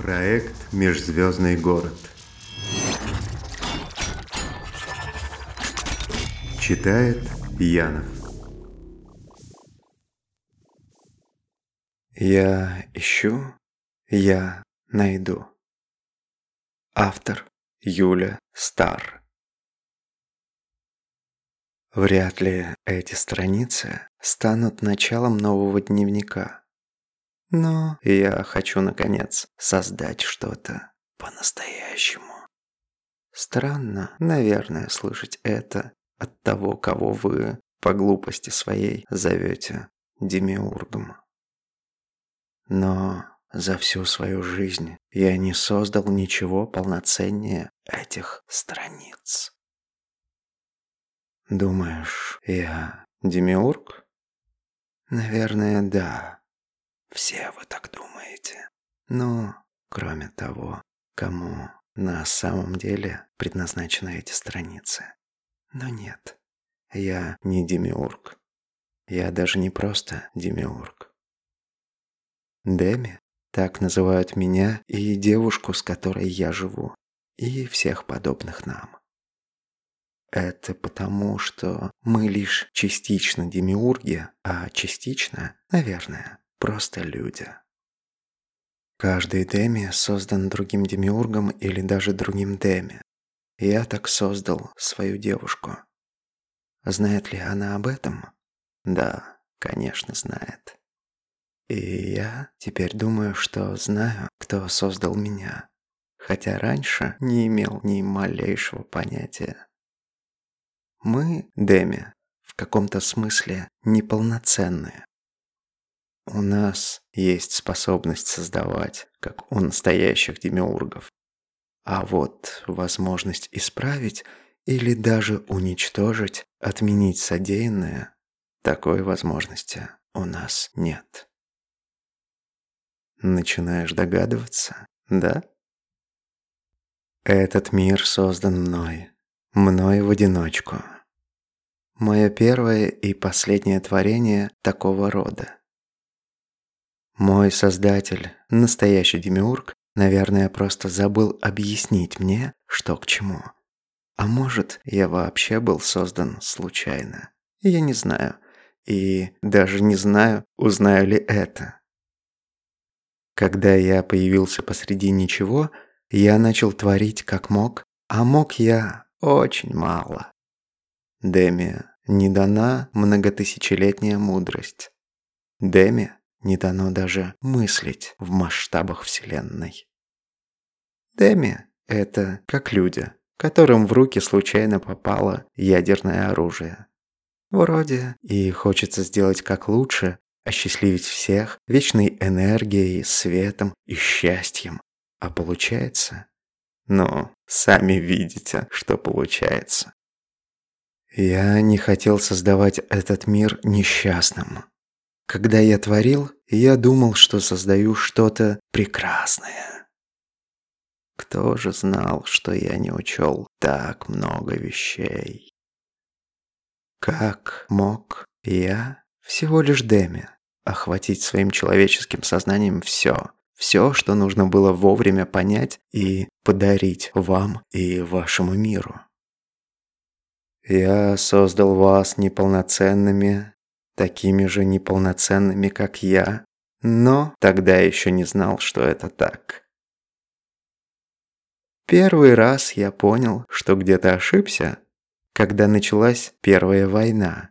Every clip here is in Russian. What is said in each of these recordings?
Проект «Межзвездный город». Читает Янов. Я ищу, я найду. Автор Юля Стар. Вряд ли эти страницы станут началом нового дневника. Но я хочу, наконец, создать что-то по-настоящему. Странно, наверное, слышать это от того, кого вы по глупости своей зовете демиургом. Но за всю свою жизнь я не создал ничего полноценнее этих страниц. Думаешь, я демиург? Наверное, да. Все вы так думаете. Но, кроме того, кому на самом деле предназначены эти страницы? Но нет, я не демиург. Я даже не просто демиург. Деми, так называют меня и девушку, с которой я живу, и всех подобных нам. Это потому, что мы лишь частично демиурги, а частично, наверное, просто люди. Каждый деми создан другим демиургом или даже другим деми. Я так создал свою девушку. Знает ли она об этом? Да, конечно, знает. И я теперь думаю, что знаю, кто создал меня. Хотя раньше не имел ни малейшего понятия. Мы, Деми, в каком-то смысле неполноценные. У нас есть способность создавать, как у настоящих демиургов. А вот возможность исправить или даже уничтожить, отменить содеянное, такой возможности у нас нет. Начинаешь догадываться, да? Этот мир создан мной, мной в одиночку. Мое первое и последнее творение такого рода. Мой создатель, настоящий демиург, наверное, просто забыл объяснить мне, что к чему. А может, я вообще был создан случайно. Я не знаю. И даже не знаю, узнаю ли это. Когда я появился посреди ничего, я начал творить как мог, а мог я очень мало. Деми не дана многотысячелетняя мудрость. Деми не дано даже мыслить в масштабах Вселенной. Деми – это как люди, которым в руки случайно попало ядерное оружие. Вроде и хочется сделать как лучше, осчастливить всех вечной энергией, светом и счастьем. А получается ну, сами видите, что получается. Я не хотел создавать этот мир несчастным. Когда я творил, я думал, что создаю что-то прекрасное. Кто же знал, что я не учел так много вещей? Как мог я, всего лишь Деми, охватить своим человеческим сознанием все, все, что нужно было вовремя понять и подарить вам и вашему миру. Я создал вас неполноценными, такими же неполноценными, как я, но тогда еще не знал, что это так. Первый раз я понял, что где-то ошибся, когда началась Первая война.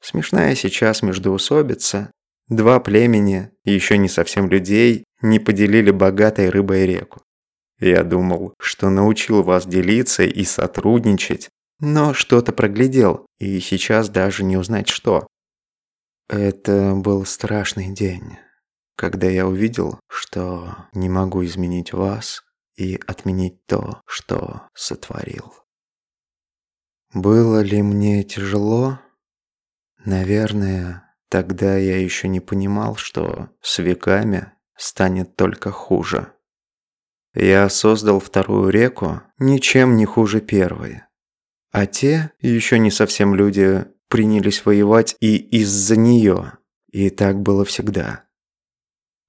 Смешная сейчас междоусобица, два племени, еще не совсем людей, не поделили богатой рыбой реку. Я думал, что научил вас делиться и сотрудничать, но что-то проглядел, и сейчас даже не узнать что. Это был страшный день, когда я увидел, что не могу изменить вас и отменить то, что сотворил. Было ли мне тяжело? Наверное, тогда я еще не понимал, что с веками станет только хуже. Я создал вторую реку ничем не хуже первой. А те, еще не совсем люди, принялись воевать и из-за нее. И так было всегда.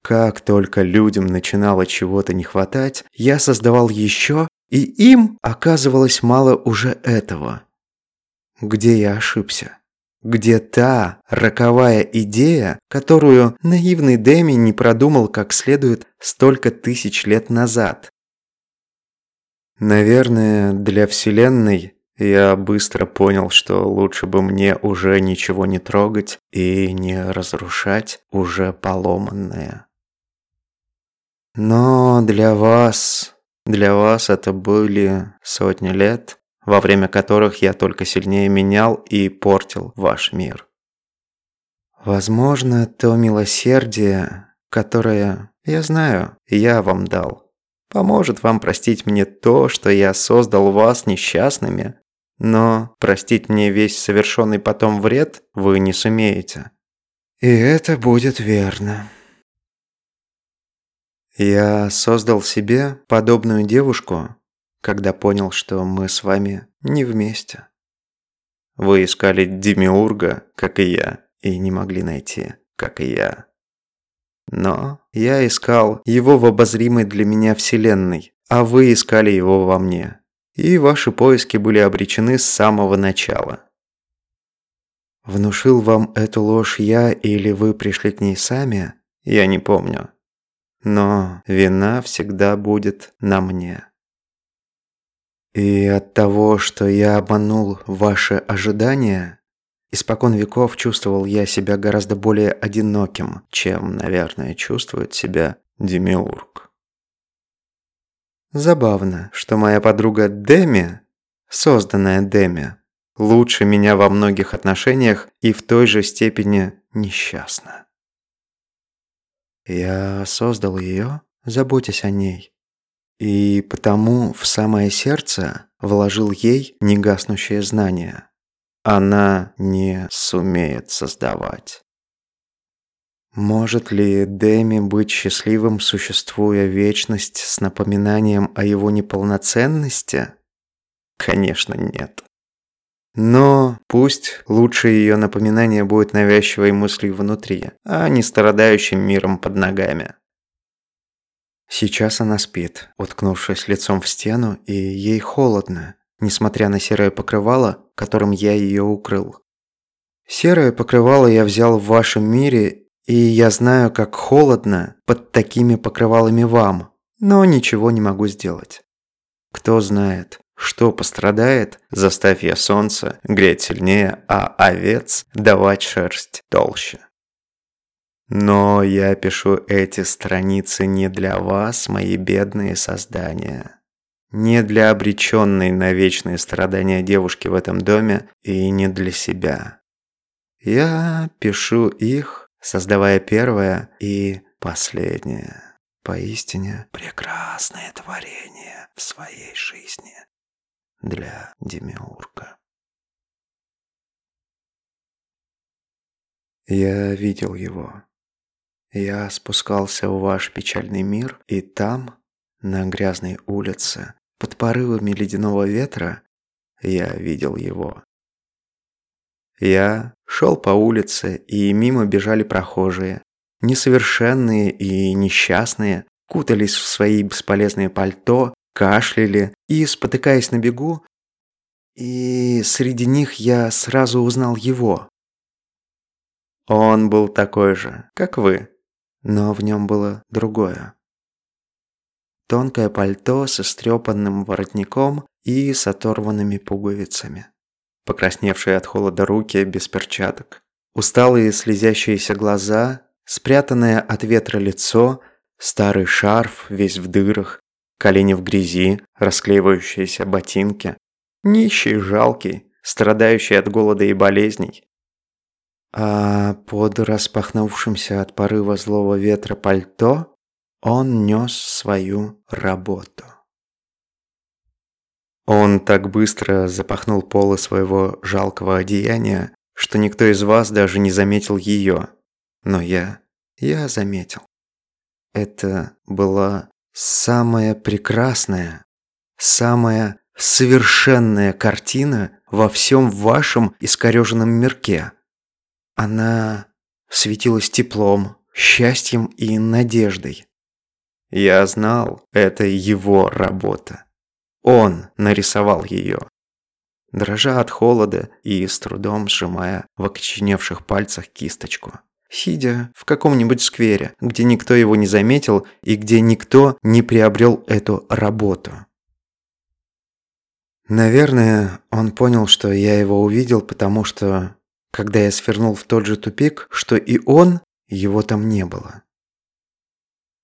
Как только людям начинало чего-то не хватать, я создавал еще, и им оказывалось мало уже этого. Где я ошибся? Где та роковая идея, которую наивный Дэми не продумал как следует столько тысяч лет назад? Наверное, для Вселенной я быстро понял, что лучше бы мне уже ничего не трогать и не разрушать уже поломанное. Но для вас, для вас это были сотни лет, во время которых я только сильнее менял и портил ваш мир. Возможно, то милосердие, которое, я знаю, я вам дал, поможет вам простить мне то, что я создал вас несчастными, но простить мне весь совершенный потом вред вы не сумеете. И это будет верно. Я создал себе подобную девушку, когда понял, что мы с вами не вместе. Вы искали Демиурга, как и я, и не могли найти, как и я. Но я искал его в обозримой для меня вселенной, а вы искали его во мне и ваши поиски были обречены с самого начала. Внушил вам эту ложь я или вы пришли к ней сами, я не помню. Но вина всегда будет на мне. И от того, что я обманул ваши ожидания, испокон веков чувствовал я себя гораздо более одиноким, чем, наверное, чувствует себя Демиург. Забавно, что моя подруга Деми, созданная Деми, лучше меня во многих отношениях и в той же степени несчастна. Я создал ее, заботясь о ней, и потому в самое сердце вложил ей негаснущее знание. Она не сумеет создавать. Может ли Дэми быть счастливым, существуя вечность с напоминанием о его неполноценности? Конечно, нет. Но пусть лучше ее напоминание будет навязчивой мыслью внутри, а не страдающим миром под ногами. Сейчас она спит, уткнувшись лицом в стену, и ей холодно, несмотря на серое покрывало, которым я ее укрыл. Серое покрывало я взял в вашем мире и я знаю, как холодно под такими покрывалами вам, но ничего не могу сделать. Кто знает, что пострадает, заставь я солнце греть сильнее, а овец давать шерсть толще. Но я пишу эти страницы не для вас, мои бедные создания. Не для обреченной на вечные страдания девушки в этом доме и не для себя. Я пишу их создавая первое и последнее. Поистине прекрасное творение в своей жизни для Демиурга. Я видел его. Я спускался в ваш печальный мир, и там, на грязной улице, под порывами ледяного ветра, я видел его. Я шел по улице, и мимо бежали прохожие. Несовершенные и несчастные кутались в свои бесполезные пальто, кашляли и, спотыкаясь на бегу, и среди них я сразу узнал его. Он был такой же, как вы, но в нем было другое. Тонкое пальто с истрепанным воротником и с оторванными пуговицами покрасневшие от холода руки без перчаток, усталые слезящиеся глаза, спрятанное от ветра лицо, старый шарф весь в дырах, колени в грязи, расклеивающиеся ботинки, нищий, жалкий, страдающий от голода и болезней. А под распахнувшимся от порыва злого ветра пальто он нес свою работу. Он так быстро запахнул полы своего жалкого одеяния, что никто из вас даже не заметил ее. Но я... я заметил. Это была самая прекрасная, самая совершенная картина во всем вашем искореженном мирке. Она светилась теплом, счастьем и надеждой. Я знал, это его работа. Он нарисовал ее. Дрожа от холода и с трудом сжимая в окоченевших пальцах кисточку. Сидя в каком-нибудь сквере, где никто его не заметил и где никто не приобрел эту работу. Наверное, он понял, что я его увидел, потому что, когда я свернул в тот же тупик, что и он, его там не было.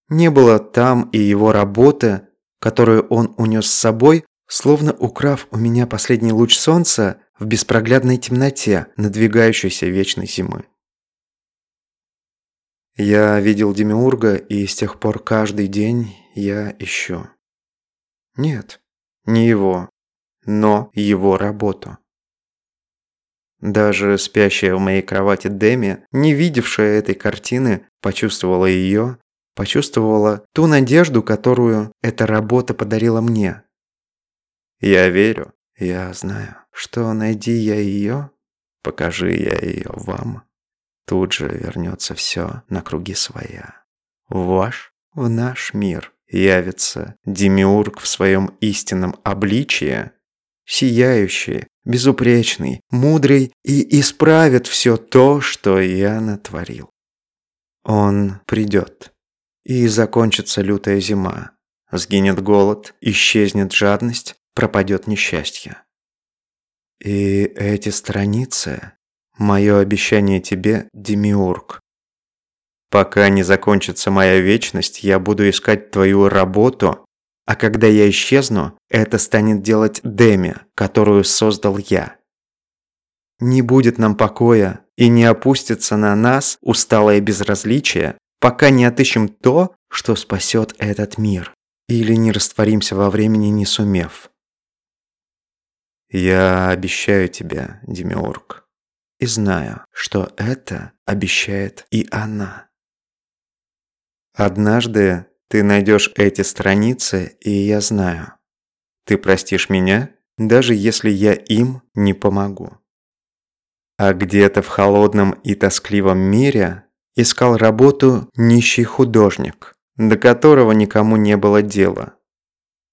Не было там и его работы, которую он унес с собой, словно украв у меня последний луч солнца в беспроглядной темноте надвигающейся вечной зимы. Я видел Демиурга, и с тех пор каждый день я ищу. Нет, не его, но его работу. Даже спящая в моей кровати Деми, не видевшая этой картины, почувствовала ее, почувствовала ту надежду, которую эта работа подарила мне. Я верю, я знаю, что найди я ее, покажи я ее вам, тут же вернется все на круги своя. В ваш, в наш мир явится Демиург в своем истинном обличии, сияющий, безупречный, мудрый и исправит все то, что я натворил. Он придет, и закончится лютая зима, сгинет голод, исчезнет жадность, пропадет несчастье. И эти страницы – мое обещание тебе, Демиург. Пока не закончится моя вечность, я буду искать твою работу, а когда я исчезну, это станет делать Деми, которую создал я. Не будет нам покоя и не опустится на нас усталое безразличие, пока не отыщем то, что спасет этот мир, или не растворимся во времени, не сумев. Я обещаю тебе, Демиург, и знаю, что это обещает и она. Однажды ты найдешь эти страницы, и я знаю. Ты простишь меня, даже если я им не помогу. А где-то в холодном и тоскливом мире искал работу нищий художник, до которого никому не было дела.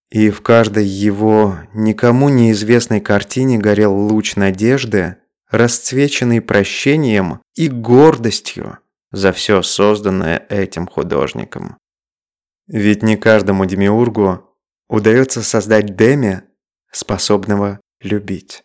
И в каждой его никому неизвестной картине горел луч надежды, расцвеченный прощением и гордостью за все созданное этим художником. Ведь не каждому демиургу удается создать Деми, способного любить.